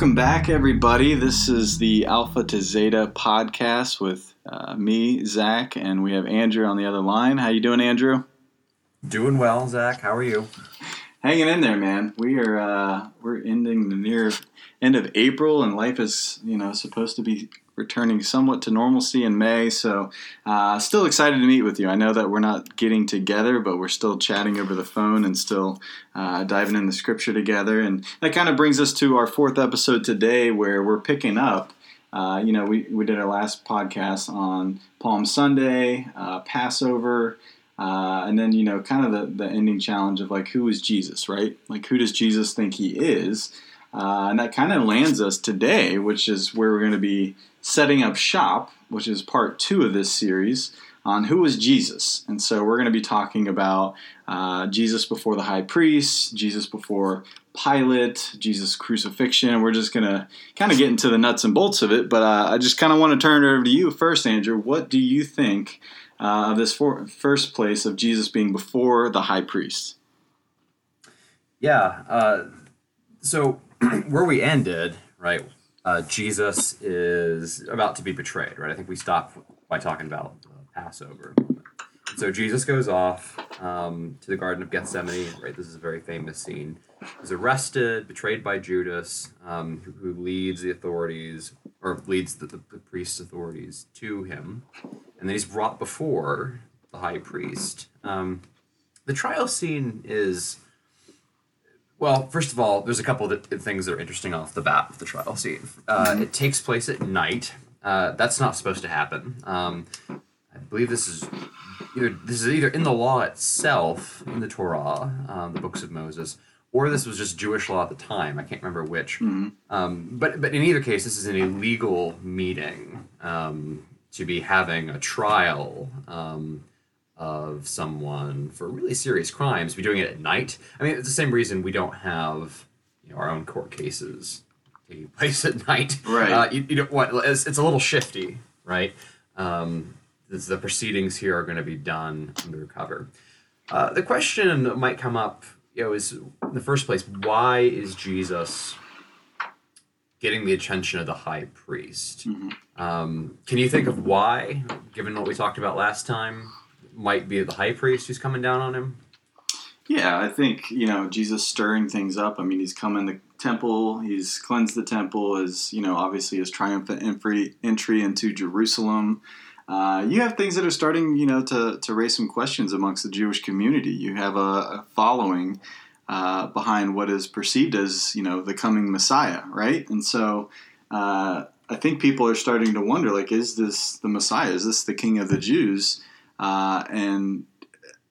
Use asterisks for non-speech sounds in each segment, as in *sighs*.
Welcome back, everybody. This is the Alpha to Zeta podcast with uh, me, Zach, and we have Andrew on the other line. How you doing, Andrew? Doing well, Zach. How are you? Hanging in there, man. We are uh, we're ending the near end of April, and life is you know supposed to be returning somewhat to normalcy in May. So, uh, still excited to meet with you. I know that we're not getting together, but we're still chatting over the phone and still uh, diving in the scripture together. And that kind of brings us to our fourth episode today, where we're picking up. Uh, you know, we, we did our last podcast on Palm Sunday, uh, Passover, uh, and then, you know, kind of the, the ending challenge of like, who is Jesus, right? Like, who does Jesus think he is? Uh, and that kind of lands us today, which is where we're going to be setting up shop, which is part two of this series on who was Jesus. And so we're going to be talking about uh, Jesus before the high priest, Jesus before Pilate, Jesus crucifixion. We're just going to kind of get into the nuts and bolts of it. But uh, I just kind of want to turn it over to you first, Andrew. What do you think uh, of this for- first place of Jesus being before the high priest? Yeah. Uh, so *clears throat* where we ended, right? Uh, Jesus is about to be betrayed, right? I think we stopped by talking about Passover. So Jesus goes off um, to the Garden of Gethsemane, right? This is a very famous scene. He's arrested, betrayed by Judas, um, who, who, leads the authorities, or leads the, the, the priest's authorities to him. And then he's brought before the high priest. Um, the trial scene is well, first of all, there's a couple of things that are interesting off the bat with the trial scene. Uh. It takes place at night. Uh, that's not supposed to happen. Um, I believe this is either this is either in the law itself, in the Torah, um, the books of Moses, or this was just Jewish law at the time. I can't remember which. Mm-hmm. Um, but but in either case, this is an illegal meeting um, to be having a trial um, of someone for really serious crimes, be doing it at night. I mean, it's the same reason we don't have you know our own court cases taking *laughs* place at night. Right. Uh, you, you don't want it's, it's, a little shifty, right? Um, the proceedings here are going to be done undercover. Uh, the question might come up, you know, is in the first place, why is Jesus getting the attention of the high priest? Mm-hmm. Um, can you think of why, given what we talked about last time? might be the high priest who's coming down on him? Yeah, I think you know Jesus stirring things up. I mean, he's come in the temple, he's cleansed the temple, is you know obviously his triumphant entry into Jerusalem. Uh, you have things that are starting, you know, to, to raise some questions amongst the Jewish community. You have a, a following uh, behind what is perceived as, you know, the coming Messiah, right? And so uh, I think people are starting to wonder, like, is this the Messiah? Is this the King of the Jews? Uh, and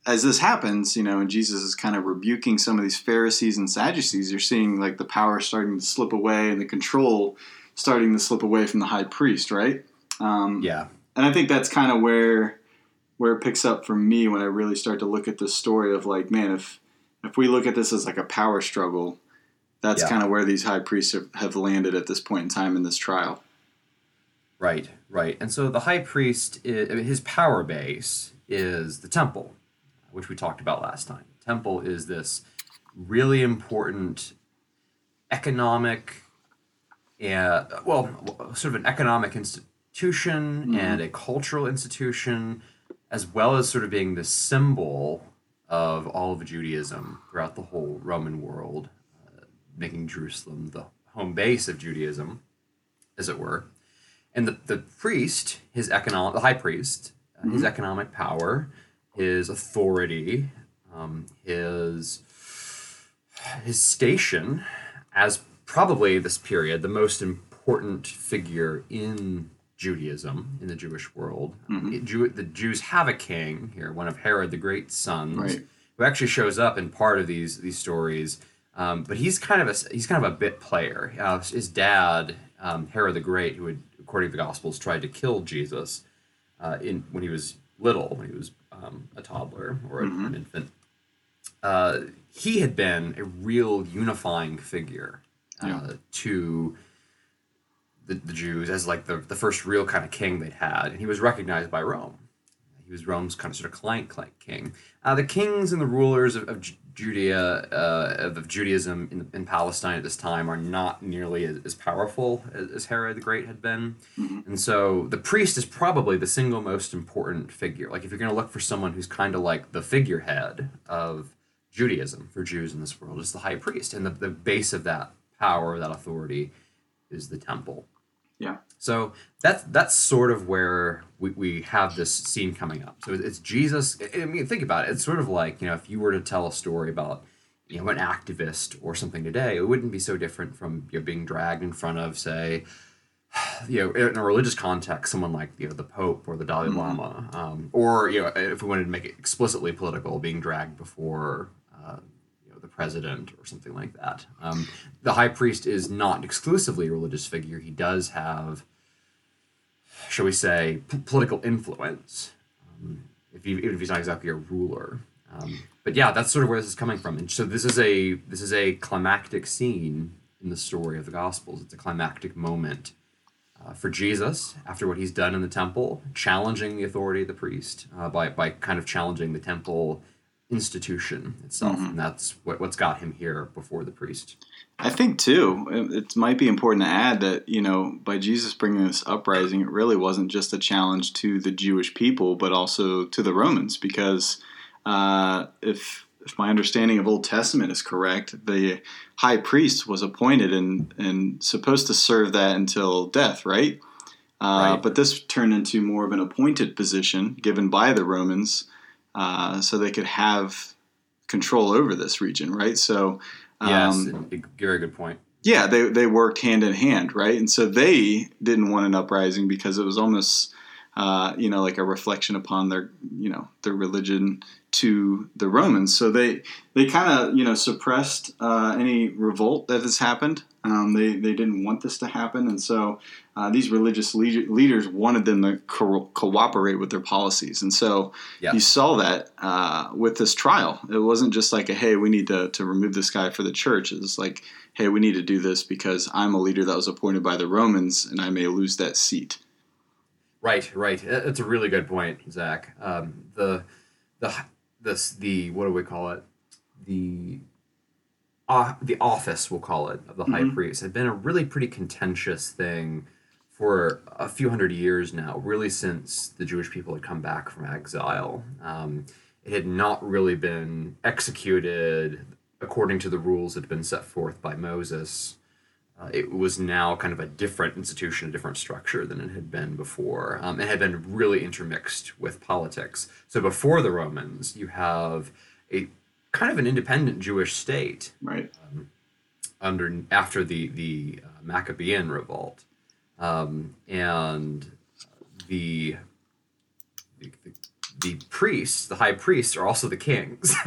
as this happens, you know, and Jesus is kind of rebuking some of these Pharisees and Sadducees, you're seeing like the power starting to slip away and the control starting to slip away from the high priest, right? Um, yeah. And I think that's kind of where where it picks up for me when I really start to look at this story of like, man, if if we look at this as like a power struggle, that's yeah. kind of where these high priests have, landed at this point in time in this trial. Right, right. And so the high priest, is, his power base is the temple, which we talked about last time. Temple is this really important economic, uh, well, sort of an economic institution mm-hmm. and a cultural institution, as well as sort of being the symbol of all of Judaism throughout the whole Roman world, uh, making Jerusalem the home base of Judaism, as it were and the, the priest, his economic, the high priest, uh, mm-hmm. his economic power, his authority, um, his his station as probably this period the most important figure in Judaism in the Jewish world. Mm-hmm. It, Jew, the Jews have a king here, one of Herod the Great's sons, right. who actually shows up in part of these these stories. Um, but he's kind of a he's kind of a bit player. Uh, his dad, um, Herod the Great, who had according to the Gospels, tried to kill Jesus uh, in when he was little, when he was um, a toddler or mm-hmm. an infant. Uh, he had been a real unifying figure uh, yeah. to the, the Jews as like the, the first real kind of king they'd had, and he was recognized by Rome. He was Rome's kind of sort of client client king. Uh, the kings and the rulers of, of Judea uh, of Judaism in, in Palestine at this time are not nearly as, as powerful as, as Herod the Great had been, Mm-hmm. and so the priest is probably the single most important figure. Like if you're going to look for someone who's kind of like the figurehead of Judaism for Jews in this world, it's the high priest, and the, the base of that power, that authority, is the temple. Yeah. So that's that's sort of where we, we have this scene coming up. So it's Jesus. I mean, think about it. It's sort of like you know, if you were to tell a story about you know an activist or something today, it wouldn't be so different from you know, being dragged in front of, say, you know, in a religious context, someone like you know the Pope or the Dalai Lama, um, or you know, if we wanted to make it explicitly political, being dragged before. Uh, you know, the president or something like that. Um, the high priest is not exclusively a religious figure. He does have shall we say, p- political influence, um, if he, even if he's not exactly a ruler. Um, but yeah, that's sort of where this is coming from. And so this is a this is a climactic scene in the story of the Gospels. It's a climactic moment uh, for Jesus after what he's done in the temple, challenging the authority of the priest uh, by by kind of challenging the temple institution itself, and that's what what's got him here before the priest. I think too, it, it might be important to add that you know by Jesus bringing this uprising, it really wasn't just a challenge to the Jewish people, but also to the Romans, because uh, if if my understanding of Old Testament is correct, the high priest was appointed and and supposed to serve that until death, right? Uh, Right. But this turned into more of an appointed position given by the Romans, uh, so they could have control over this region, right? So. Yes, um, a very good point. yeah, they they worked hand in hand, right? And so they didn't want an uprising because it was almost uh, you know like a reflection upon their you know their religion to the Romans. So they they kind of you know suppressed uh, any revolt that has happened. Um, they they didn't want this to happen, and so uh, these religious leader, leaders wanted them to co- cooperate with their policies. And so Yeah. you saw that uh, with this trial. It wasn't just like a hey, we need to to remove this guy for the church. It was like hey, we need to do this because I'm a leader that was appointed by the Romans, and I may lose that seat. Right, right. That's a really good point, Zach. Um, the the this the what do we call it? The uh, the office we'll call it of the high Mhm. priest had been a really pretty contentious thing for a few hundred years now. Really, since the Jewish people had come back from exile, um, it had not really been executed according to the rules that had been set forth by Moses uh, it was now kind of a different institution, a different structure than it had been before. Um, it had been really intermixed with politics. So before the Romans, you have a kind of an independent Jewish state Right. under after the the uh, Maccabean revolt, um, and the, the the the priests, the high priests, are also the kings. *laughs*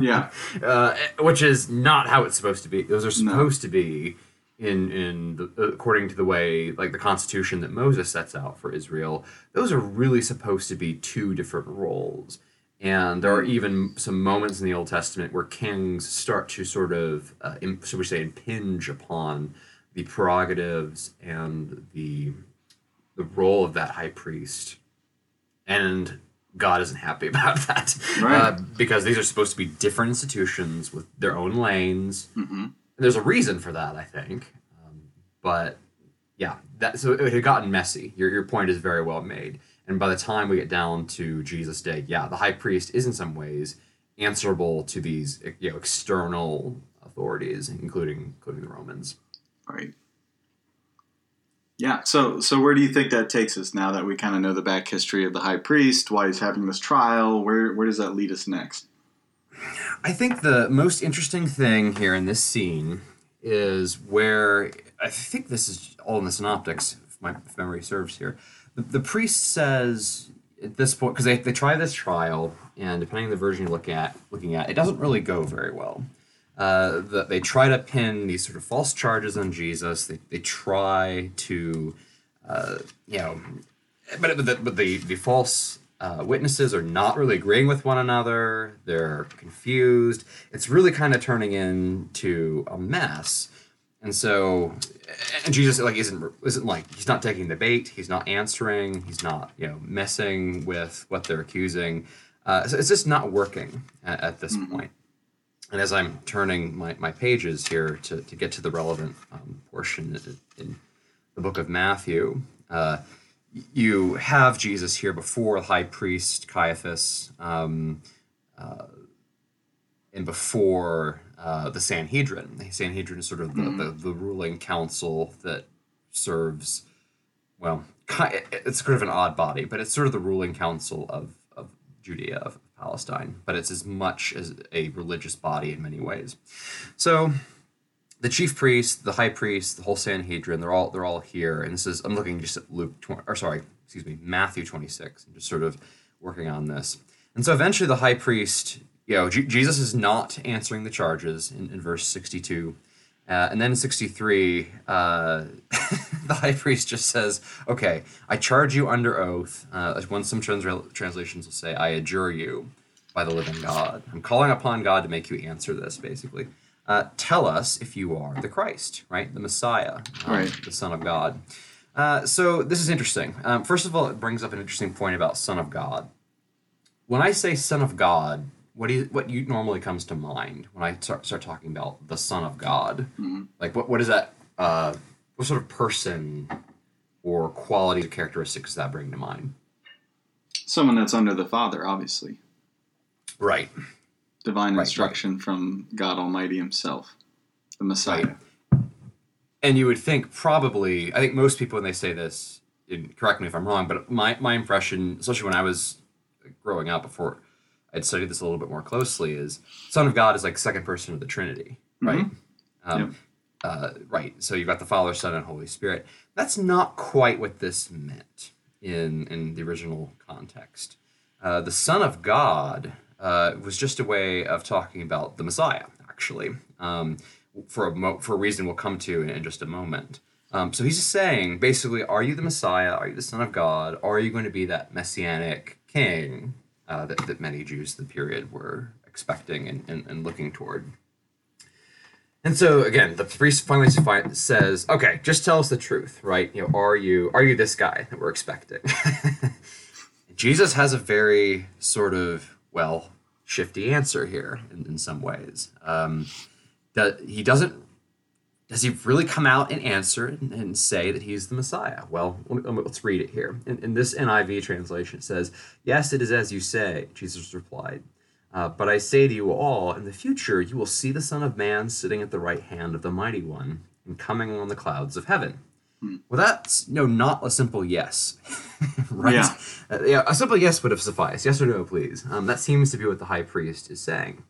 Yeah. uh, which is not how it's supposed to be. Those are No. supposed to be in in the, according to the way like the constitution that Moses sets out for Israel. Those are really supposed to be two different roles. And there are even some moments in the Old Testament where kings start to sort of, uh, im- so we say, impinge upon the prerogatives and the the role of that high priest. And God isn't happy *laughs* about that. Right. Uh, because these are supposed to be different institutions with their own lanes. hmm There's a reason for that, I think. Um, but yeah, that so it had gotten messy. Your, your point is very well made. And by the time we get down to Jesus' day, yeah, the high priest is in some ways answerable to these you know external authorities, including including the Romans. Right. Yeah. So, so where do you think that takes us now that we kind of know the back history of the high priest, why he's having this trial? Where, where does that lead us next? I think the most interesting thing here in this scene is where I think this is all in the synoptics, if my if memory serves here. The, the priest says at this point because they, they try this trial, and depending on the version you're looking at, looking at, it doesn't really go very well. Uh, the, they try to pin these sort of false charges on Jesus. They, they try to, uh, you know, but, but, the, but the, the false uh, witnesses are not really agreeing with one another. They're confused. It's really kind of turning into a mess. And so, and Jesus like isn't isn't like he's not taking the bait. He's not answering. He's not you know messing with what they're accusing. Uh, so it's just not working at, at this point. And as I'm turning my, my pages here to, to get to the relevant um, portion in the book of Matthew, uh, you have Jesus here before the high priest Caiaphas um, uh, and before uh, the Sanhedrin. The Sanhedrin is sort of the, mm. the, the, ruling council that serves, well, it's sort of an odd body, but it's sort of the ruling council of, of Judea, of Palestine, but it's as much as a religious body in many ways. So the chief priest, the high priest, the whole Sanhedrin, they're all they're all here. And this is I'm looking just at Luke 20, or sorry, excuse me, Matthew 26, and just sort of working on this. And so eventually the high priest, you know, G- Jesus is not answering the charges in, in verse 62. Uh, and then in 63, uh, *laughs* the high priest just says, Okay, I charge you under oath. Uh, as one some trans- translations will say, I adjure you by the living God. I'm calling upon God to make you answer this, basically. Uh, tell us if you are the Christ, right? The Messiah, um, right. the Son of God. Uh, so this is interesting. Um, first of all, it brings up an interesting point about Son of God. When I say Son of God, what do you, what you normally comes to mind when I start, start talking about the Son of God? Mm-hmm. Like what what is that? Uh, what sort of person or qualities or characteristics does that bring to mind? Someone that's under the Father, obviously. Right. Divine right, instruction right. from God Almighty Himself, the Messiah. Right. And you would think probably, I think most people when they say this, correct me if I'm wrong, but my, my impression, especially when I was growing up before I'd studied this a little bit more closely, is Son of God is like second person of the Trinity, right? Mm-hmm. Um, uh, right. So you've got the Father, Son, and Holy Spirit. That's not quite what this meant in in the original context. Uh, the Son of God uh, was just a way of talking about the Messiah, actually, um, for a mo- for a reason we'll come to in, in just a moment. Um, so he's just saying, basically, are you the Messiah? Are you the Son of God? Are you going to be that messianic king uh, that, that many Jews of the period were expecting and, and, and looking toward. And so again, the priest finally says, "Okay, just tell us the truth, right? You know, are you are you this guy that we're expecting?" *laughs* Jesus has a very sort of well shifty answer here in, in some ways. Um, that he doesn't does he really come out and answer and, and say that he's the Messiah? Well, let me, let's read it here. In, in, this NIV translation, it says, Yes, it is as you say, Jesus replied. Uh, but I say to you all, in the future you will see the Son of Man sitting at the right hand of the Mighty One and coming on the clouds of heaven. Hmm. Well, that's no, not a simple yes, *laughs* right? Yeah. Uh, yeah, a simple yes would have sufficed. Yes or no, please. Um, that seems to be what the high priest is saying.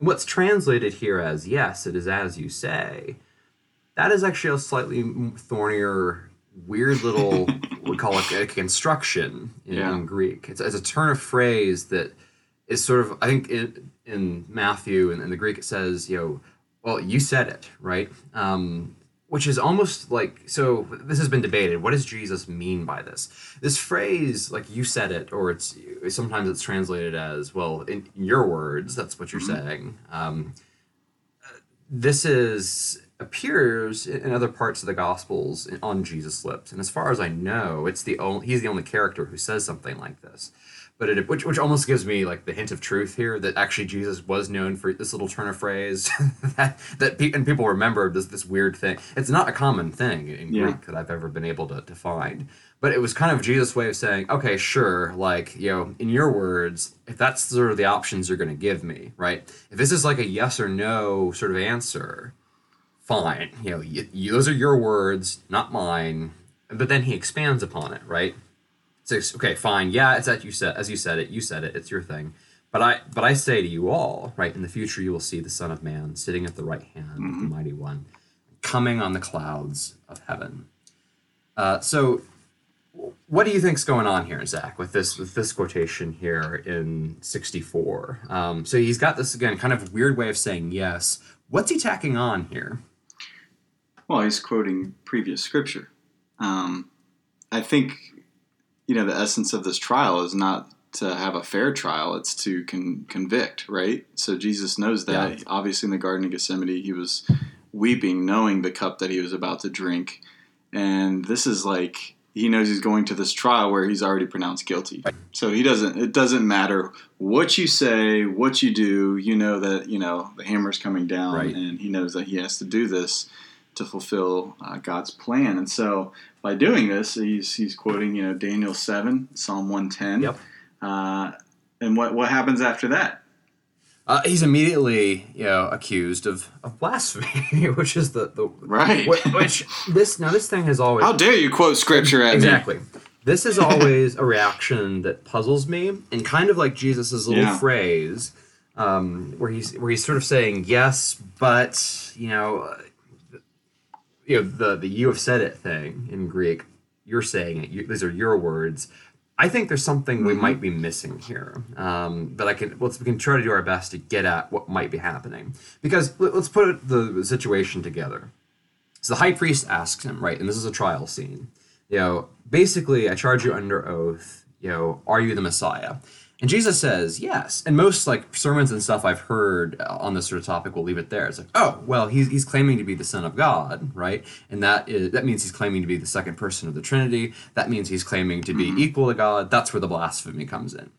What's translated here as yes, it is as you say, that is actually a slightly thornier, weird little, *laughs* we call it a construction in, yeah. in Greek. It's, it's, a turn of phrase that is sort of, I think in, in Matthew and in, in the Greek it says, you know, well, you said it, right? Um, which is almost like so this has been debated. What does jesus mean by this? This phrase like you said it or it's sometimes it's translated as well in, your words that's what you're mm-hmm. saying. Um, this is appears in other parts of the gospels on jesus lips. And as far as i know it's the only he's the only character who says something like this but it which which almost gives me like the hint of truth here that actually Jesus was known for this little turn of phrase *laughs* that that pe- and people remember this this weird thing. It's not a common thing in yeah. Greek that I've ever been able to, to find. But it was kind of Jesus' way of saying, okay, sure, like, you know, in your words, if that's sort of the options you're going to give me, right? If this is like a yes or no sort of answer, fine. You know, you, you, those are your words, not mine. But then he expands upon it, right? Six. Okay, fine. Yeah, it's as you said. As you said it, you said it. It's your thing. But I, but I say to you all, right? In the future, you will see the Son of Man sitting at the right hand mm-hmm. of the mm-hmm. Mighty One, coming on the clouds of heaven. Uh, so, what do you think's going on here, Zach, with this with this quotation here in sixty four? Um, so he's got this again, kind of weird way of saying yes. What's he tacking on here? Well, he's quoting previous scripture. Um, I think you know the essence of this trial is not to have a fair trial it's to con- convict right so jesus knows that yeah. obviously in the garden of gethsemane he was weeping knowing the cup that he was about to drink and this is like he knows he's going to this trial where he's already pronounced guilty. So he doesn't. It doesn't matter what you say, what you do. You know that you know the hammer's coming down, right. and he knows that he has to do this to fulfill uh, God's plan. And so by doing this, he's he's quoting you know Daniel seven, Psalm one ten. Yep. Uh, and what what happens after that? Uh, he's immediately, you know, accused of, of blasphemy, *laughs* which is the, the right. Which, which this now this thing has always. How dare you quote scripture at exactly. me? This is always a reaction that puzzles me, and kind of like Jesus's little Yeah. phrase, um, where he's where he's sort of saying yes, but you know, you know the the you have said it thing in Greek. You're saying it. You, these are your words. I think there's something we Mm-hmm. might be missing here, um, but I can let's we can try to do our best to get at what might be happening because let, us put the situation together. So the high priest asks him, right, and this is a trial scene. You know, basically, I charge you under oath. You know, are you the Messiah? And Jesus says yes. And most like sermons and stuff I've heard uh, on this sort of topic will leave it there. It's like, oh, well, he's, he's claiming to be the Son of God, right? And that is that means he's claiming to be the second person of the Trinity. That means he's claiming to be equal to God. That's where the blasphemy comes in.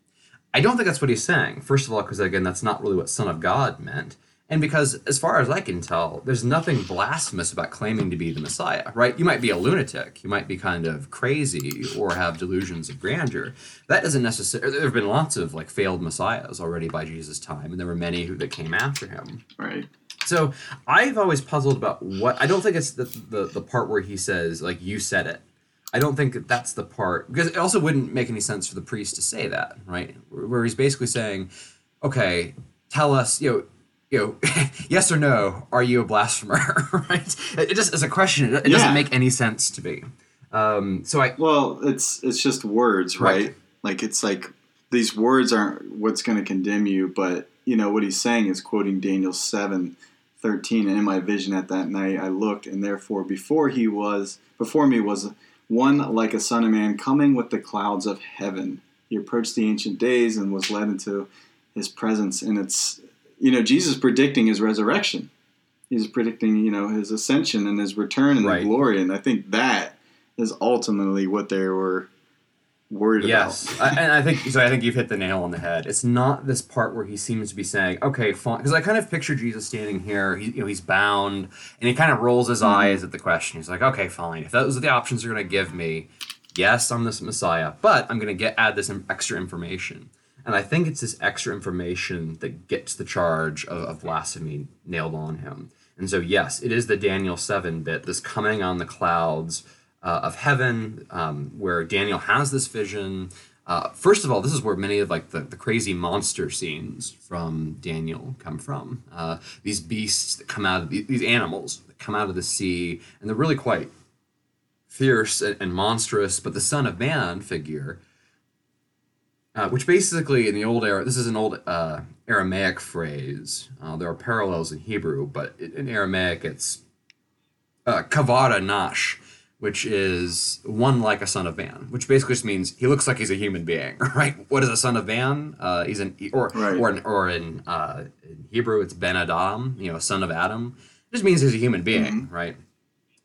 I don't think that's what he's saying. First of all, because again, that's not really what Son of God meant. And because, as far as I can tell, there's nothing blasphemous about claiming to be the Messiah, right? You might be a lunatic, you might be kind of crazy or have delusions of grandeur. That doesn't necessarily. There have been lots of like failed messiahs already by Jesus' time, and there were many who that came after him. Right. So I've always puzzled about what I don't think it's the, the the part where he says like you said it. I don't think that that's the part because it also wouldn't make any sense for the priest to say that, right? Where he's basically saying, "Okay, tell us, you know, you know, *laughs* yes or no, are you a blasphemer?" *laughs* right? It just as a question, it, it Yeah. doesn't make any sense to me. Um, so I Well, it's it's just words, right? Right. Like it's like these words aren't what's going to condemn you, but you know what he's saying is quoting Daniel seven thirteen. And in my vision at that night, I looked, and therefore before he was before me was one like a son of man coming with the clouds of heaven. He approached the ancient days and was led into his presence. And it's you know Jesus predicting his resurrection. He's predicting you know his ascension and his return and Right. the glory. And I think that is ultimately what they were worried Yes, about. I, and I think so. I think you've hit the nail on the head. It's not this part where he seems to be saying, "Okay, fine," because I kind of picture Jesus standing here. He, you know, he's bound, and he kind of rolls his mm-hmm. eyes at the question. He's like, "Okay, fine. If those are the options you're going to give me, yes, I'm this Messiah, but I'm going to get add this extra information." And I think it's this extra information that gets the charge of, of blasphemy nailed on him. And so, yes, it is the Daniel 7 bit, this coming on the clouds uh, of heaven, um, where Daniel has this vision. Uh, first of all, this is where many of like the, the crazy monster scenes from Daniel come from. Uh, these beasts that come out of the, these animals that come out of the sea, and they're really quite fierce and, and monstrous. But the Son of Man figure, uh, which basically in the old era, this is an old uh, Aramaic phrase. Uh, there are parallels in Hebrew, but in Aramaic it's uh, kavada nash, which is one like a son of man, which basically just means he looks like he's a human being, *laughs* right? What is a son of man? Uh, he's an or Right. or in, or in, uh, in Hebrew it's ben Adam, you know, son of Adam. It just means he's a human being, right?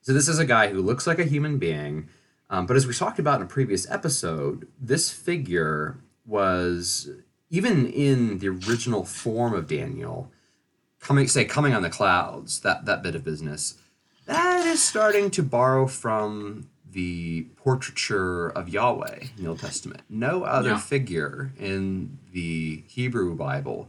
So this is a guy who looks like a human being, um, but as we talked about in a previous episode, this figure was even in the original form of Daniel, coming say coming on the clouds, that that bit of business, that is starting to borrow from the portraiture of Yahweh in the Old Testament. No other Yeah. figure in the Hebrew Bible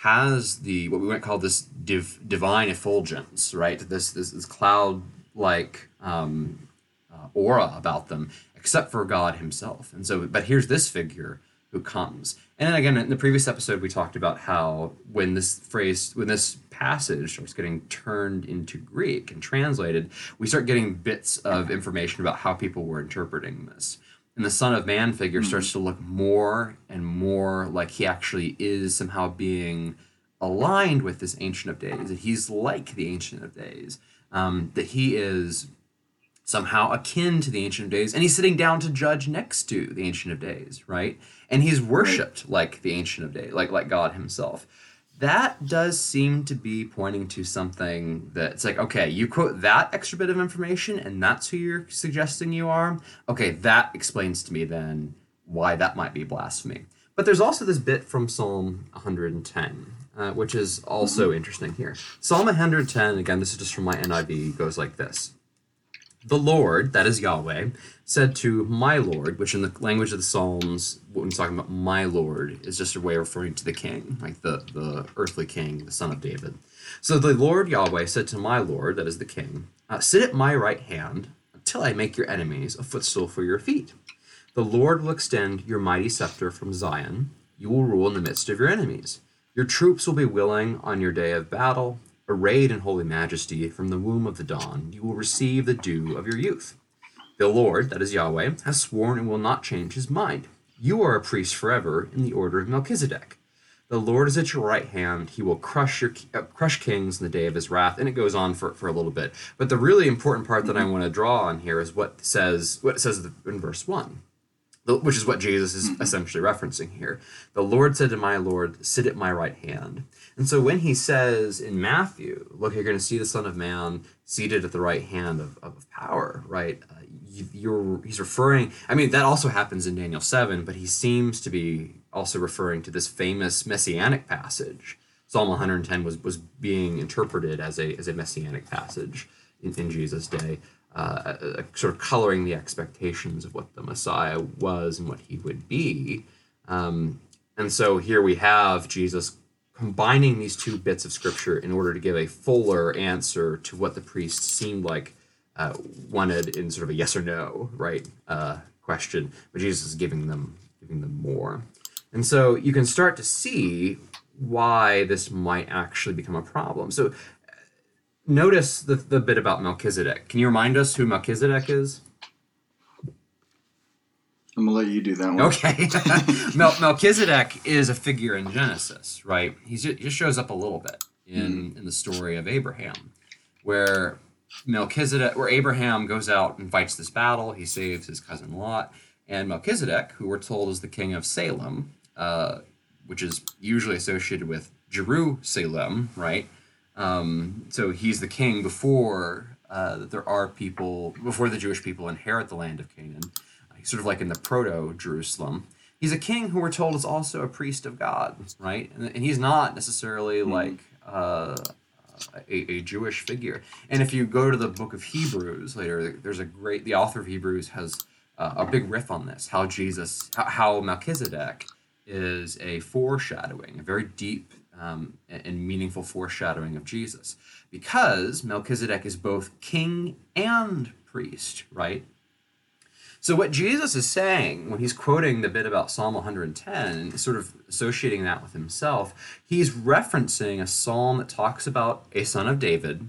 has the what we might call this div, divine effulgence, right? This this, this cloud like um, uh, aura about them, except for God Himself. And so, but here's this figure who comes. And then again, in the previous episode, we talked about how when this phrase, when this passage starts getting turned into Greek and translated, we start getting bits of information about how people were interpreting this. And the Son of Man figure starts to look more and more like he actually is somehow being aligned with this Ancient of Days, that he's like the Ancient of Days, um, that he is somehow akin to the Ancient of Days, and he's sitting down to judge next to the Ancient of Days, right? And he's worshipped like the Ancient of Days, like like God Himself. that does seem to be pointing to something that's like, okay, you quote that extra bit of information and that's who you're suggesting you are. Okay, that explains to me then why that might be blasphemy. But there's also this bit from Psalm 110, uh, which is also mm-hmm. interesting here. Psalm 110, again, this is just from my NIV, goes like this The Lord, that is Yahweh, said to my Lord, which in the language of the Psalms, when we're talking about my Lord, is just a way of referring to the king, like the, the earthly king, the son of David. So the Lord Yahweh said to my Lord, that is the king, uh, Sit at my right hand until I make your enemies a footstool for your feet. The Lord will extend your mighty scepter from Zion. You will rule in the midst of your enemies. Your troops will be willing on your day of battle. Arrayed in holy majesty from the womb of the dawn, you will receive the dew of your youth. The Lord, that is Yahweh, has sworn and will not change his mind. You are a priest forever in the order of Melchizedek. The Lord is at your right hand. He will crush your uh, crush kings in the day of his wrath. And it goes on for, for a little bit. But the really important part that I want to draw on here is what says what it says in verse one which is what Jesus is mm-hmm. essentially referencing here. The Lord said to my Lord, Sit at my right hand. And so when he says in Matthew, Look, you're going to see the Son of Man seated at the right hand of, of power, right? Uh, you, he's referring, I mean, that also happens in Daniel 7, but he seems to be also referring to this famous messianic passage. Psalm 110 was, was being interpreted as a, as a messianic passage in, in Jesus' day uh, uh, sort of coloring the expectations of what the Messiah was and what he would be. Um, and so here we have Jesus combining these two bits of scripture in order to give a fuller answer to what the priest seemed like uh, wanted in sort of a yes or no, right, uh, question. But Jesus is giving them giving them more. And so you can start to see why this might actually become a problem. So notice the, the bit about Melchizedek. Can you remind us who Melchizedek is? I'm gonna let you do that one. Okay. *laughs* Mel- Melchizedek is a figure in Genesis, right? He just shows up a little bit in mm. in the story of Abraham, where Melchizedek, where Abraham goes out and fights this battle. He saves his cousin Lot, and Melchizedek, who we're told is the king of Salem, uh, which is usually associated with Jerusalem, right? Um, so he's the king before uh, there are people, before the Jewish people inherit the land of Canaan. Sort of like in the proto Jerusalem. He's a king who we're told is also a priest of God, right? And, and he's not necessarily mm-hmm. like uh, a, a, Jewish figure. And if you go to the book of Hebrews later, there's a great, the author of Hebrews has uh, a big riff on this how Jesus, how, how Melchizedek is a foreshadowing, a very deep um, and meaningful foreshadowing of Jesus. Because Melchizedek is both king and priest, right? So, what Jesus is saying when he's quoting the bit about Psalm 110, sort of associating that with himself, he's referencing a psalm that talks about a son of David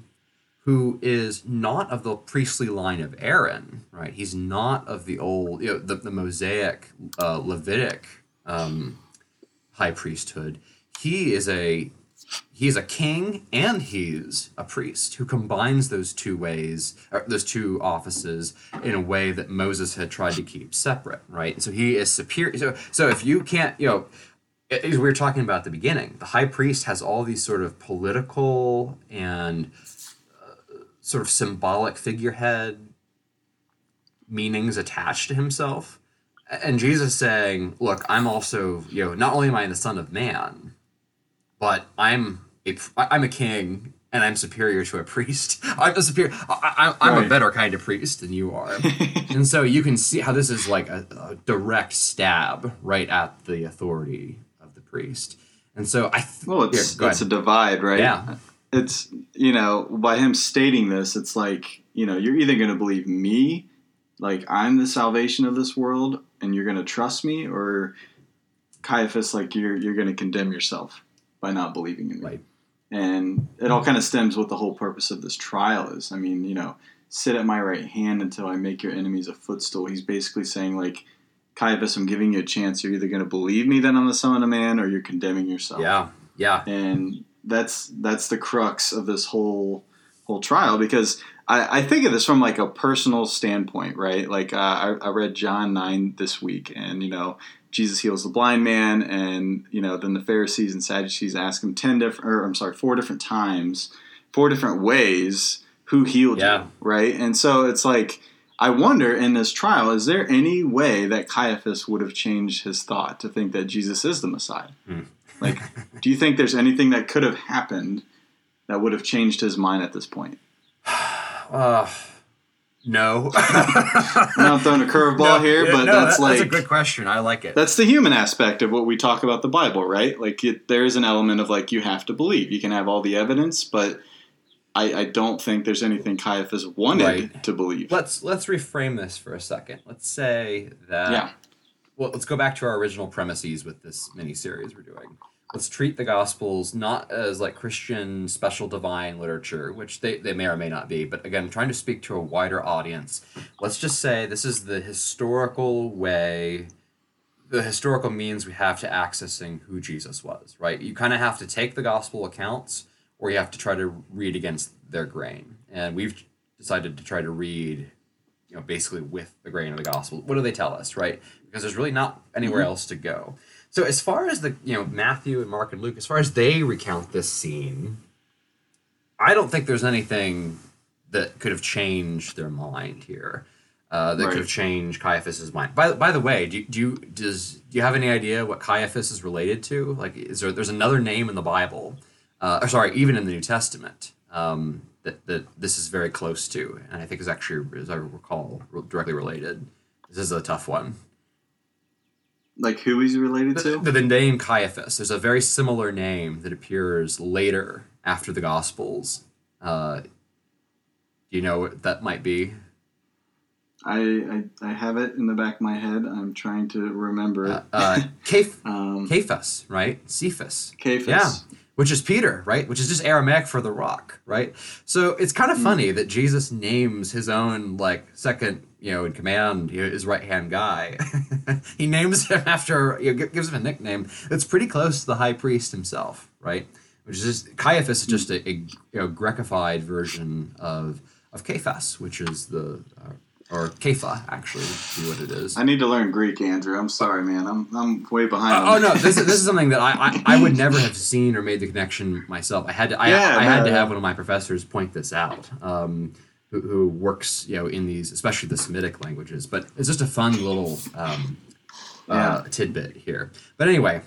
who is not of the priestly line of Aaron, right? He's not of the old, you know, the, the Mosaic, uh, Levitic um, high priesthood he is a he's a king and he's a priest who combines those two ways those two offices in a way that moses had tried to keep separate right? So he is superior. So, so if you can't you know as we were talking about at the beginning. The high priest has all these sort of political and uh, sort of symbolic figurehead meanings attached to himself. And jesus saying look i'm also you know not only am i the son of man but I'm a I'm a king and I'm superior to a priest. *laughs* I'm a superior. I, am right. a better kind of priest than you are, *laughs* and so you can see how this is like a, a, direct stab right at the authority of the priest. And so I th- well, it's here, it's a divide, right? Yeah, it's you know by him stating this, it's like you know you're either going to believe me, like I'm the salvation of this world, and you're going to trust me, or Caiaphas, like you're you're going to condemn yourself by not believing in me. Right. And it all kind of stems what the whole purpose of this trial is. I mean, you know, sit at my right hand until I make your enemies a footstool. He's basically saying, like, Caiaphas, I'm giving you a chance. You're either going to believe me that I'm the Son of a Man, or you're condemning yourself. Yeah, yeah. And that's that's the crux of this whole whole trial because I, I think of this from like a personal standpoint, right? Like uh, I, I read John nine this week, and you know Jesus heals the blind man, and you know then the Pharisees and Sadducees ask him ten different, or I'm sorry, four different times, four different ways who healed Yeah. you, right? And so it's like I wonder in this trial, is there any way that Caiaphas would have changed his thought to think that Jesus is the Messiah? Hmm. Like, *laughs* do you think there's anything that could have happened that would have changed his mind at this point? *sighs* Uh, no. I'm not throwing a curveball here, but no, that's that- like that's a good question. I like it. that's the human aspect of what we talk about the Bible, right? Like it, there is an element of like you have to believe. You can have all the evidence, but I, I don't think there's anything Caiaphas wanted Right. to believe. let's let's reframe this for a second. Let's say that yeah, well, let's go back to our original premises with this mini series we're doing. Let's treat the Gospels not as like Christian special divine literature, which they, they may or may not be, but again, trying to speak to a wider audience. Let's just say this is the historical way, the historical means we have to accessing who Jesus was, right? You kind of have to take the Gospel accounts or you have to try to read against their grain. And we've decided to try to read you know, basically with the grain of the gospel. What do they tell us, right? Because there's really not anywhere mm-hmm. else to go. So as far as the you know Matthew and Mark and Luke, as far as they recount this scene, I don't think there's anything that could have changed their mind here. Uh, that Right. could have changed Caiaphas's mind. By, by the way, do, you- do you does do you have any idea what Caiaphas is related to? Like, is there there's another name in the Bible, uh, or sorry, even in the New Testament, um, that that this is very close to, and I think is actually, as I recall, directly related. This is a tough one. Like who he's related to? The, the name Caiaphas. There's a very similar name that appears later after the Gospels. Uh, do you know what that might be? I, I I have it in the back of my head. I'm trying to remember it. Uh, uh, Caph- *laughs* Um, right? Cephas. Cephas. Yeah. Which is Peter, right? Which is just Aramaic for the rock, right? So it's kind of funny that Jesus names his own like second, you know, in command, you know, his right hand guy. *laughs* he names him after, you know, gives him a nickname that's pretty close to the high priest himself, right? Which is just Caiaphas is just a, a you know, Grecified version of of Cephas, which is the uh, or Kepha actually be what it is. I need to learn Greek, Andrew. I'm sorry, man. I'm I'm way behind. Oh, oh no, this is this is something that I, I, I would *laughs* never have seen or made the connection myself. I had to I, Yeah, I had to have one of my professors point this out, um, who, who works you know in these especially the Semitic languages. But it's just a fun little um, uh, tidbit here. But anyway,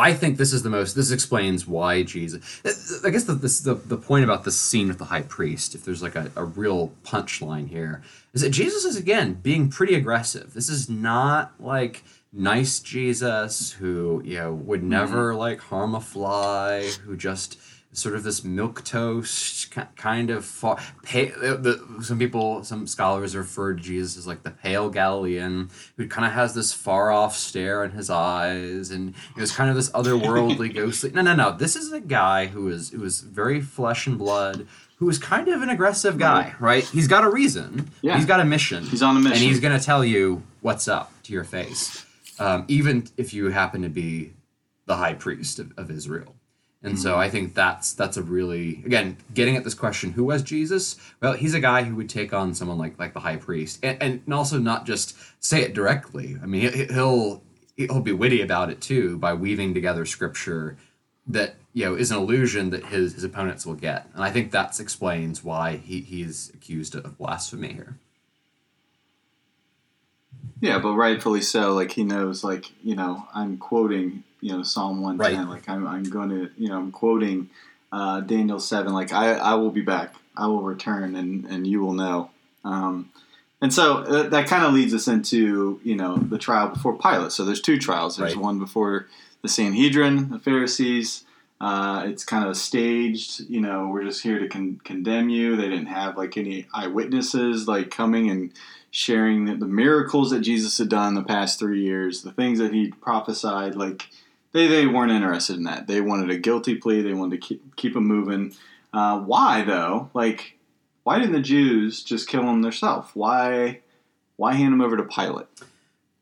I think this is the most. This explains why Jesus. I guess the this, the the point about this scene with the high priest, if there's like a, a real punchline here, is that Jesus is again being pretty aggressive. This is not like nice Jesus who you know would mm-hmm. never like harm a fly, who just sort of this milk toast kind of far, pale, the, some people some scholars refer to jesus as like the pale galilean who kind of has this far off stare in his eyes and it was kind of this otherworldly *laughs* ghostly no no no this is a guy who is who is very flesh and blood who is kind of an aggressive guy right he's got a reason Yeah. he's got a mission He's on a mission. and he's going to tell you what's up to your face um, even if you happen to be the high priest of, of Israel. And so mm-hmm. I think that's that's a really again getting at this question: Who was Jesus? Well, he's a guy who would take on someone like like the high priest, and, and also not just say it directly. I mean, he- he'll he'll be witty about it too by weaving together scripture that you know is an illusion that his his opponents will get, and I think that explains why he he's accused of blasphemy here. Yeah, but rightfully so. Like he knows, like you know, I'm quoting, you know, Psalm one ten. Right. Like I'm, I'm going to, you know, I'm quoting uh, Daniel seven. Like I, I will be back. I will return, and and you will know. Um, and so uh, that kind of leads us into you know the trial before Pilate. So there's two trials. There's Right. one before the Sanhedrin, the Pharisees. Uh, it's kind of staged. You know, we're just here to con- condemn you. They didn't have like any eyewitnesses like coming and sharing the, the miracles that Jesus had done the past three years, the things that he prophesied. Like they, they weren't interested in that. They wanted a guilty plea. They wanted to keep keep him moving. Uh, why though? Like why didn't the Jews just kill him themselves? Why why hand him over to Pilate?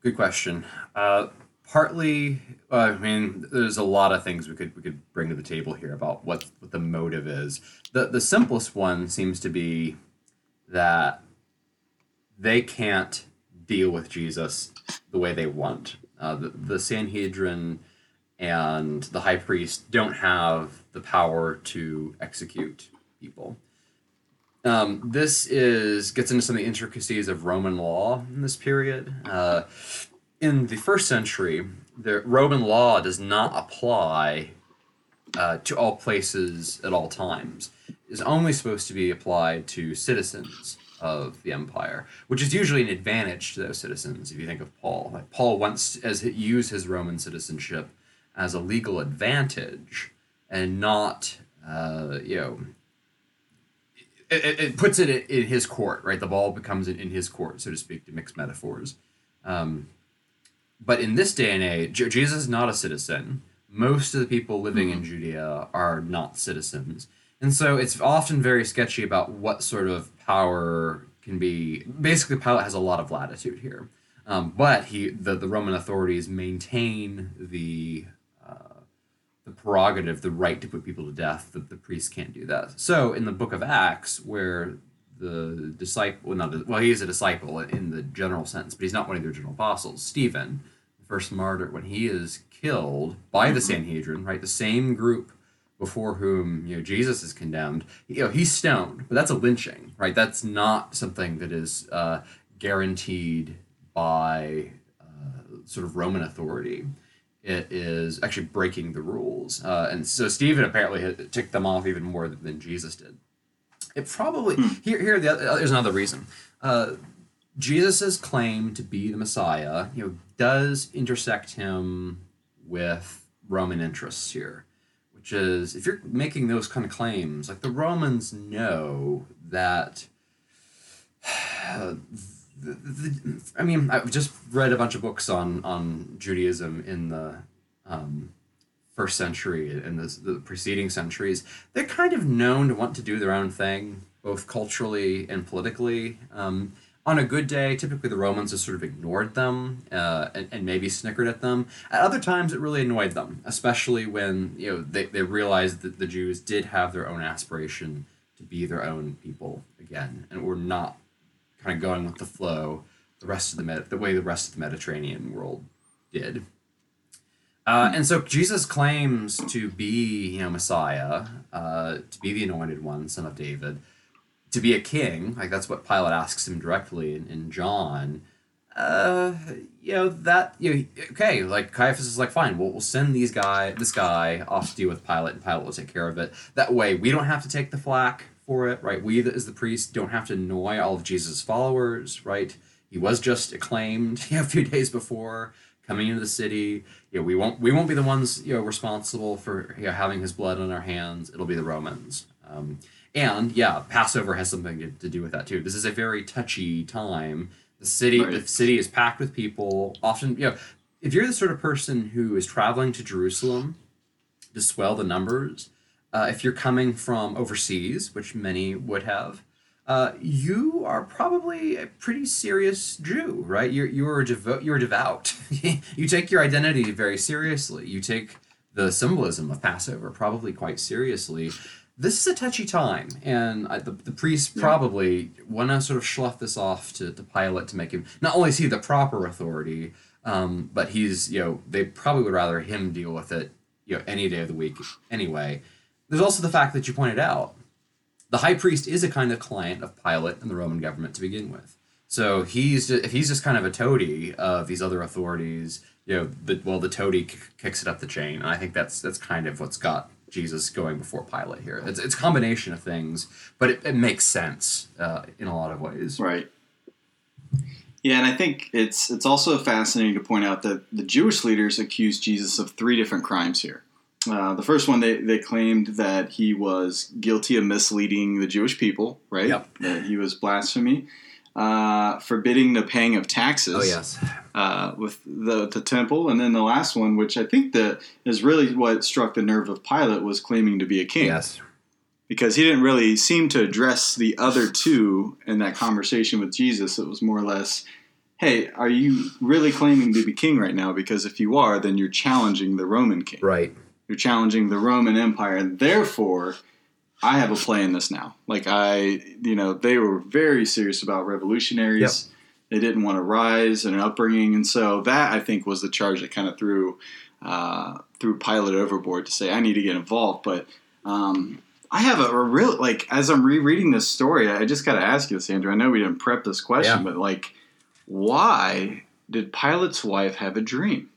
Good question. Uh, partly, uh, I mean, there's a lot of things we could we could bring to the table here about what what the motive is. the The simplest one seems to be that they can't deal with Jesus the way they want. Uh, the, the Sanhedrin and the high priest don't have the power to execute people. Um, this is gets into some of the intricacies of Roman law in this period. Uh, in the first century, the Roman law does not apply uh, to all places at all times. It's only supposed to be applied to citizens of the empire, which is usually an advantage to those citizens. If you think of Paul, like Paul wants as use his Roman citizenship as a legal advantage and not, uh, you know, it, it, puts it in his court, right? The ball becomes in, his court, so to speak, to mix metaphors. Um, but in this day and age, Jesus is not a citizen. Most of the people living in Judea are not citizens. And so it's often very sketchy about what sort of power can be. Basically, Pilate has a lot of latitude here. Um, but he, the, the Roman authorities maintain the the prerogative, the right to put people to death. The, the priest can't do that. So in the book of Acts, where the disciple, well, not well, he is a disciple in the general sense, but he's not one of the original apostles. Stephen, the first martyr, when he is killed by the mm-hmm. Sanhedrin, right, the same group before whom you know Jesus is condemned, you know he's stoned, but that's a lynching, right? That's not something that is uh, guaranteed by uh, sort of Roman authority it is actually breaking the rules. Uh, and so Stephen apparently ticked them off even more than Jesus did. It probably hmm. here here the other, there's another reason. Uh, Jesus's claim to be the Messiah, you know, does intersect him with Roman interests here, which is if you're making those kind of claims, like the Romans know that. *sighs* Uh, the, the, I mean, I've just read a bunch of books on on Judaism in the um, first century and the, the preceding centuries. They're kind of known to want to do their own thing, both culturally and politically. Um, on a good day, typically the Romans just sort of ignored them uh, and, and maybe snickered at them. At other times, it really annoyed them, especially when you know they, they realized that the Jews did have their own aspiration to be their own people again, and were not kind of going with the flow the rest of the Med- the way the rest of the Mediterranean world did. Uh, and so Jesus claims to be, you know, Messiah, uh, to be the anointed one, son of David, to be a king. Like that's what Pilate asks him directly in, in John. Uh, you know that you know, okay. Like Caiaphas is like, fine. We'll, we'll send these guy, this guy, off to deal with Pilate, and Pilate will take care of it. That way, we don't have to take the flack for it, right? We, as the priest, don't have to annoy all of Jesus' followers, right? He was just acclaimed *laughs* you know, a few days before coming into the city. You know, we won't we won't be the ones you know responsible for you know, having his blood on our hands. It'll be the Romans. Um, and yeah, Passover has something to, to do with that too. This is a very touchy time. The city right. the city is packed with people. Often, you know, if you're the sort of person who is traveling to Jerusalem to swell the numbers, uh, if you're coming from overseas, which many would have, uh, you are probably a pretty serious Jew, right? You're you're devout. You're *laughs* devout. you take your identity very seriously. You take the symbolism of Passover probably quite seriously. This is a touchy time, and I, the, the priests yeah. probably want to sort of slough this off to, to Pilate to make him not only see the proper authority, um, but he's you know they probably would rather him deal with it you know any day of the week anyway. There's also the fact that you pointed out the high priest is a kind of client of Pilate and the Roman government to begin with. So he's just, if he's just kind of a toady of these other authorities, you know, the, well, the toady k- kicks it up the chain, and I think that's that's kind of what's got Jesus going before Pilate here. It's it's a combination of things, but it, it makes sense uh, in a lot of ways. Right. Yeah, and I think it's it's also fascinating to point out that the Jewish leaders accuse Jesus of three different crimes here. Uh, the first one, they, they claimed that he was guilty of misleading the Jewish people, right? Yep. That he was blasphemy, uh, forbidding the paying of taxes. Oh yes. Uh, with the the temple, and then the last one, which I think that is really what struck the nerve of Pilate, was claiming to be a king. Yes. Because he didn't really seem to address the other two in that conversation with Jesus. It was more or less, hey, are you really claiming to be king right now? Because if you are, then you're challenging the Roman king. Right. You're challenging the Roman Empire. Therefore, I have a play in this now. Like I, you know, they were very serious about revolutionaries. they didn't want to rise and an upbringing, and so that I think was the charge that kind of threw uh, threw Pilate overboard to say I need to get involved. But um, I have a, a, real like as I'm rereading this story, I just got to ask you this, Andrew. I know we didn't prep this question, yeah. but like, why did Pilate's wife have a dream?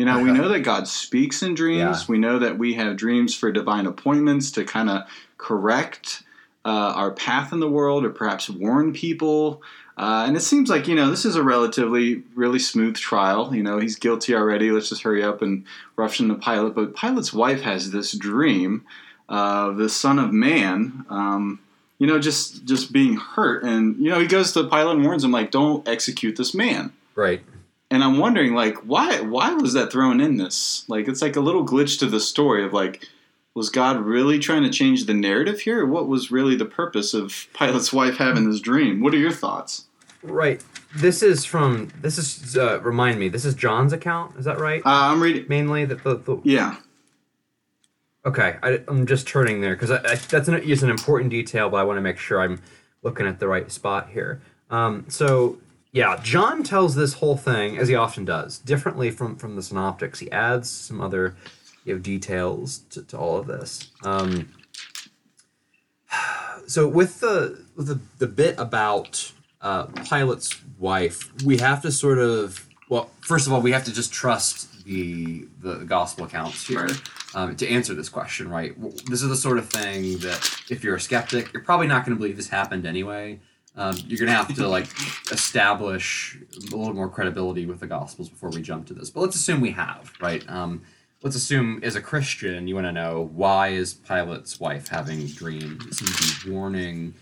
You know, we know that God speaks in dreams. Yeah. We know that we have dreams for divine appointments to kind of correct uh, our path in the world or perhaps warn people. Uh, and it seems like, you know, this is a relatively, really smooth trial. You know, he's guilty already. Let's just hurry up and rush into Pilate. But Pilate's wife has this dream of the Son of Man, um, you know, just just being hurt. And, you know, he goes to Pilate and warns him, like, don't execute this man. Right. And I'm wondering, like, why why was that thrown in this? Like, it's like a little glitch to the story of, like, was God really trying to change the narrative here? What was really the purpose of Pilate's wife having this dream? What are your thoughts? Right. This is from. This is uh, remind me. This is John's account. Is that right? Uh, I'm reading mainly that the, the yeah. Okay, I, am just turning there because that's an, an important detail, but I want to make sure I'm looking at the right spot here. Um, so yeah, John tells this whole thing as he often does, differently from from the synoptics. He adds some other you know details to, to all of this. Um, *sighs* so with the with the, the bit about uh, Pilate's wife, we have to sort of well, first of all, we have to just trust the the gospel accounts here um, to answer this question, right? This is the sort of thing that if you're a skeptic, you're probably not going to believe this happened anyway. Um, you're to have to like establish a little more credibility with the gospels before we jump to this. But let's assume we have, right? Um, let's assume as a Christian, you want to know why is Pilate's wife having dreams? Be warning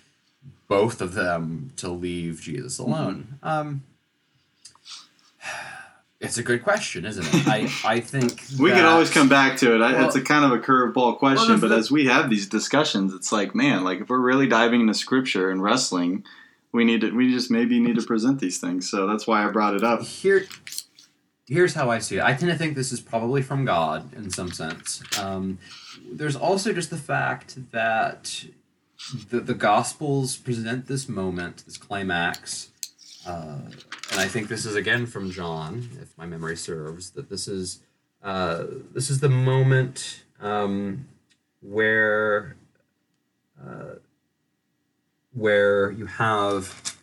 both of them to leave Jesus alone. Um, it's a good question, isn't it? I, I think *laughs* we can always come back to it. Well, it's a kind of a curveball question, well, but the, as we have these discussions, it's like, man, like if we're really diving into scripture and wrestling, we need to, we just maybe need to present these things. So that's why I brought it up. Here, here's how I see it. I tend to think this is probably from God in some sense. Um, there's also just the fact that the, the Gospels present this moment, this climax, uh, and I think this is again from John, if my memory serves, that this is uh, this is the moment um, where uh, where you have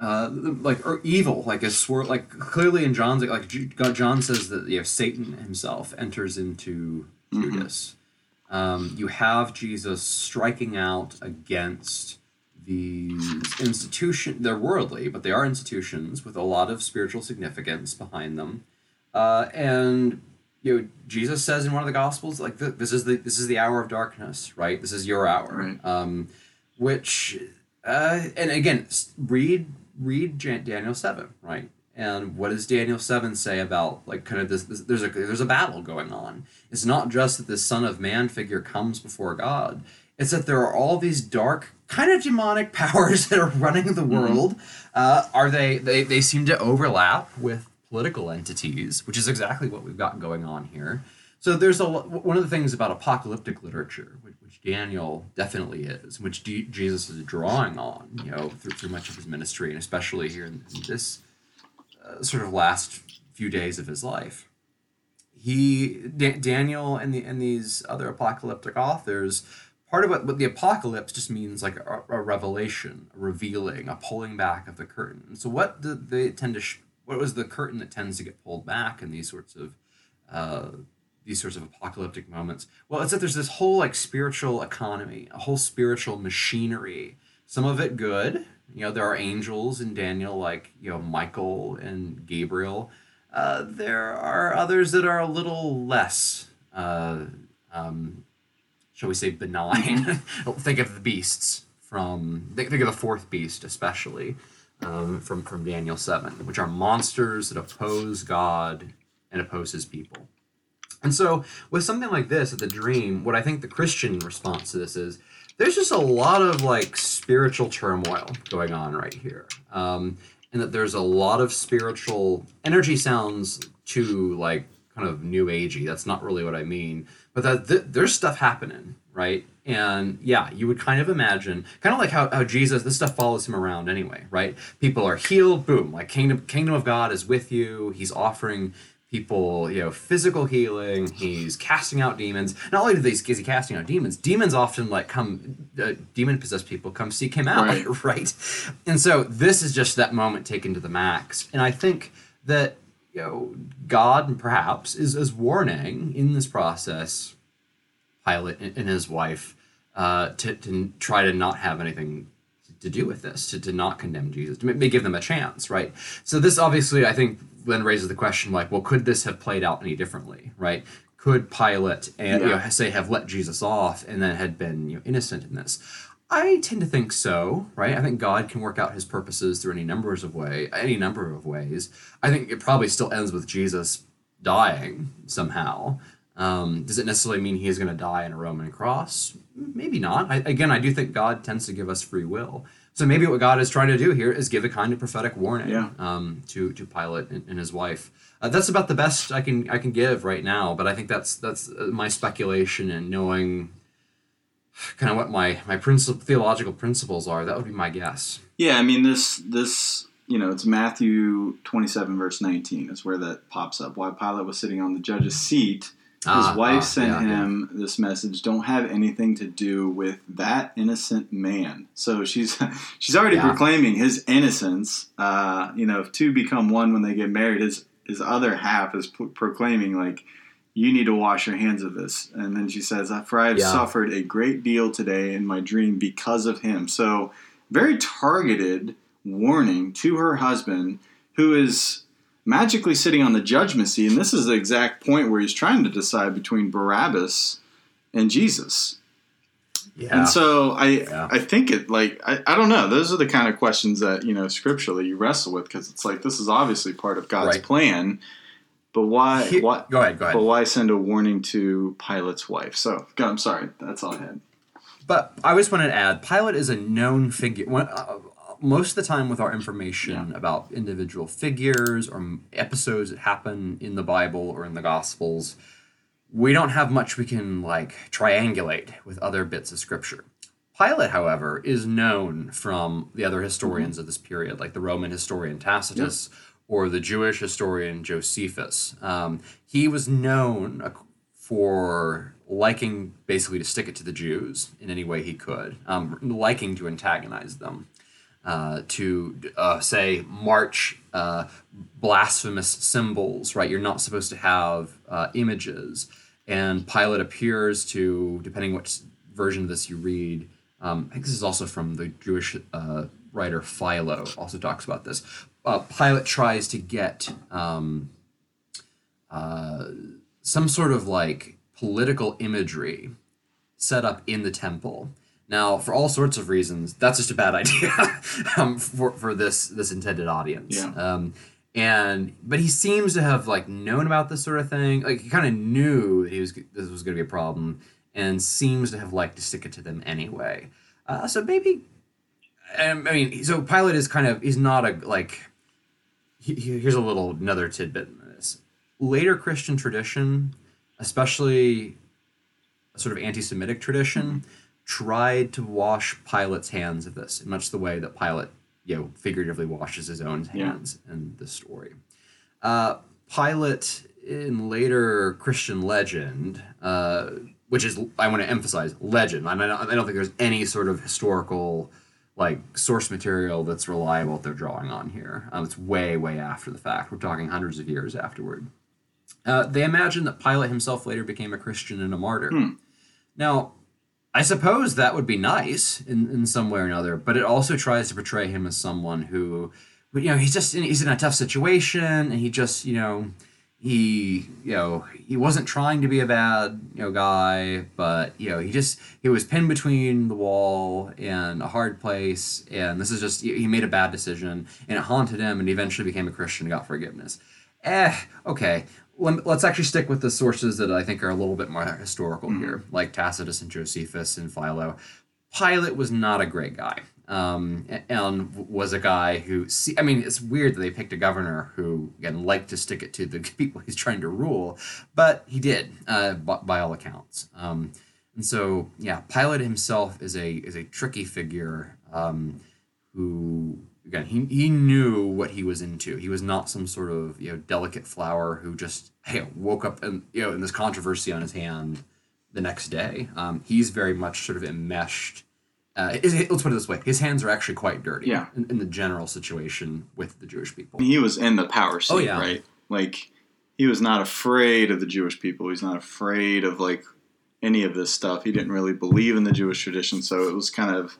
uh, like or evil, like a swirl, like clearly in John's like John says that you know Satan himself enters into mm-hmm. Judas. Um, you have Jesus striking out against these institutions. They're worldly, but they are institutions with a lot of spiritual significance behind them. Uh, and you know, Jesus says in one of the Gospels, like this is the this is the hour of darkness, right? This is your hour. Right. Um, which, uh, and again, read read Daniel seven, right? And what does Daniel seven say about like kind of this, this? There's a there's a battle going on. It's not just that the Son of Man figure comes before God. It's that there are all these dark, kind of demonic *laughs* powers that are running the mm-hmm. world. Mm-hmm. Uh, are they, they? They seem to overlap with political entities, which is exactly what we've got going on here. So there's a one of the things about apocalyptic literature, which, which Daniel definitely is, which D- Jesus is drawing on, you know, through, through much of his ministry, and especially here in, in this uh, sort of last few days of his life. He D- Daniel and the and these other apocalyptic authors. Part of what, what the apocalypse just means like a, a revelation, a revealing, a pulling back of the curtain. So what do they tend to? Sh- what was the curtain that tends to get pulled back in these sorts of uh, these sorts of apocalyptic moments? Well, it's that there's this whole like spiritual economy, a whole spiritual machinery. Some of it good. You know, there are angels in Daniel like, you know, Michael and Gabriel. Uh, there are others that are a little less, uh, um, shall we say, benign. *laughs* think of the beasts from, think, of the fourth beast especially um, from, from Daniel 7, which are monsters that oppose God and oppose his people. And so, with something like this, the dream, what I think the Christian response to this is there's just a lot of like spiritual turmoil going on right here. Um, and that there's a lot of spiritual energy sounds to like kind of new agey. That's not really what I mean, but that th- there's stuff happening right? And yeah, you would kind of imagine, kind of like how, how Jesus, this stuff follows him around anyway, right? People are healed, boom, like kingdom kingdom of God is with you. He's offering people, you know, physical healing. He's casting out demons. Not only do these is he casting out demons, demons often like come, uh, demon possessed people come seek him out, right. *laughs* right? And so this is just that moment taken to the max. And I think that you know God perhaps is is warning in this process Pilate and, his wife uh, to, to try to not have anything to do with this, to, to not condemn Jesus, to maybe give them a chance, right? So this obviously, I think, then raises the question like, well, could this have played out any differently, right? Could Pilate and yeah. you know, say have let Jesus off and then had been you know, innocent in this? I tend to think so, right? I think God can work out His purposes through any numbers of way, any number of ways. I think it probably still ends with Jesus dying somehow. Um, does it necessarily mean he is going to die in a Roman cross? Maybe not. I, again, I do think God tends to give us free will. So maybe what God is trying to do here is give a kind of prophetic warning yeah. um, to to Pilate and, and his wife. Uh, that's about the best I can I can give right now. But I think that's that's uh, my speculation and knowing kind of what my my principle theological principles are. That would be my guess. Yeah, I mean this this you know it's Matthew twenty seven verse nineteen is where that pops up. While Pilate was sitting on the judge's seat his ah, wife ah, sent yeah, him yeah. this message: "Don't have anything to do with that innocent man." So she's *laughs* she's already yeah. proclaiming his innocence. Uh, you know, if two become one when they get married, his his other half is p- proclaiming like, "You need to wash your hands of this." And then she says, "For I have suffered a great deal today in my dream because of him." So very targeted warning to her husband, who is magically sitting on the judgment seat. And this is the exact point where he's trying to decide between Barabbas and Jesus. Yeah. And so I yeah. I think it like I, I don't know those are the kind of questions that you know scripturally you wrestle with because it's like this is obviously part of God's right. plan, but why why go ahead go ahead but why send a warning to Pilate's wife? So I'm sorry that's all I had. But I just wanted to add Pilate is a known figure. One, uh, most of the time with our information yeah. about individual figures or episodes that happen in the Bible or in the Gospels, we don't have much we can like triangulate with other bits of scripture. Pilate, however, is known from the other historians mm-hmm. of this period, like the Roman historian Tacitus or the Jewish historian Josephus. Um, he was known for liking basically to stick it to the Jews in any way he could, um, liking to antagonize them uh, to uh, say march uh, blasphemous symbols, right? You're not supposed to have uh, images. And Pilate appears to, depending which version of this you read, um, I think this is also from the Jewish uh, writer Philo, also talks about this. Uh, Pilate tries to get um, some sort of like political imagery set up in the temple now, for all sorts of reasons, that's just a bad *laughs* idea um, for, for this this intended audience. Yeah. Um, and but he seems to have like known about this sort of thing. Like he kind of knew he was this was going to be a problem, and seems to have liked to stick it to them anyway. Uh, so maybe, um, I mean, so Pilate is kind of he's not a like. He, here's a little another tidbit in this later Christian tradition, especially a sort of anti-Semitic tradition. Mm-hmm tried to wash Pilate's hands of this in much the way that Pilate, you know, figuratively washes his own hands yeah. in the story. Uh, Pilate, in later Christian legend, uh, which is I want to emphasize legend. I don't, I don't think there's any sort of historical like source material that's reliable that they're drawing on here. Um, it's way, way after the fact. We're talking hundreds of years afterward. Uh, they imagine that Pilate himself later became a Christian and a martyr. Hmm. Now, I suppose that would be nice in, in some way or another, but it also tries to portray him as someone who, you know, he's just in, he's in a tough situation, and he just, you know, he, you know, he wasn't trying to be a bad, you know, guy, but you know, he just he was pinned between the wall and a hard place, and this is just he made a bad decision, and it haunted him, and he eventually became a Christian and got forgiveness. Eh, okay let's actually stick with the sources that I think are a little bit more historical mm-hmm. here, like Tacitus and Josephus and Philo. Pilate was not a great guy. Um, and was a guy who, see, I mean, it's weird that they picked a governor who, again, liked to stick it to the *laughs* people he's trying to rule, but he did, uh, by, by, all accounts. Um, And so, yeah, Pilate himself is a is a tricky figure um, who again he, he knew what he was into. He was not some sort of you know delicate flower who just hey woke up and you know in this controversy on his hand the next day. Um, he's very much sort of enmeshed. Uh, is- let's put it this way: his hands are actually quite dirty. Yeah. In, in the general situation with the Jewish people. He was in the power seat, Oh, yeah. right? Like he was not afraid of the Jewish people. He's not afraid of like any of this stuff. He didn't really believe in the Jewish tradition, so it was kind of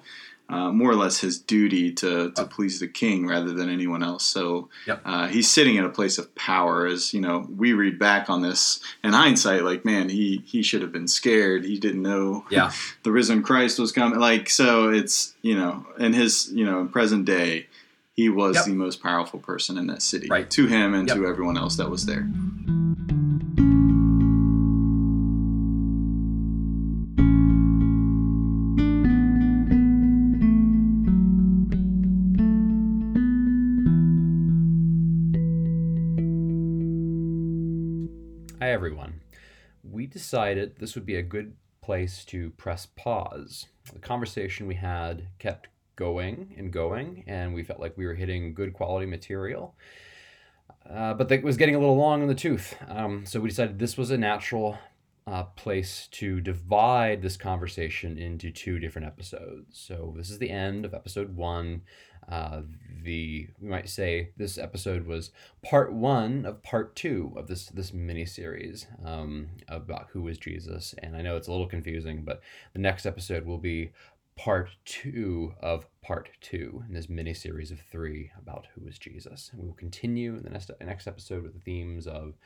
uh, more or less his duty to, to please the king rather than anyone else. So Yep. uh, he's sitting in a place of power. As you know, we read back on this in hindsight, like man, he he should have been scared. He didn't know Yeah. *laughs* the risen Christ was coming. Like so, it's you know, in his you know in present day, he was Yep. the most powerful person in that city. Right. To him and Yep. to everyone else that was there. Everyone. We decided this would be a good place to press pause. The conversation we had kept going and going, and we felt like we were hitting good quality material. Uh, but it was getting a little long in the tooth. Um, so we decided this was a natural uh, place to divide this conversation into two different episodes. So this is the end of episode one. Uh, the we might say this episode was part one of part two of this this mini series um, about who is Jesus. And I know it's a little confusing, but the next episode will be part two of part two in this mini series of three about who is Jesus. And we will continue in the next next episode with the themes of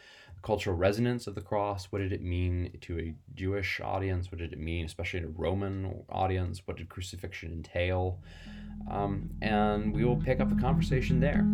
cultural resonance of the cross. What did it mean to a Jewish audience? What did it mean, especially in a Roman audience? What did crucifixion entail? Um, and we will pick up the conversation there.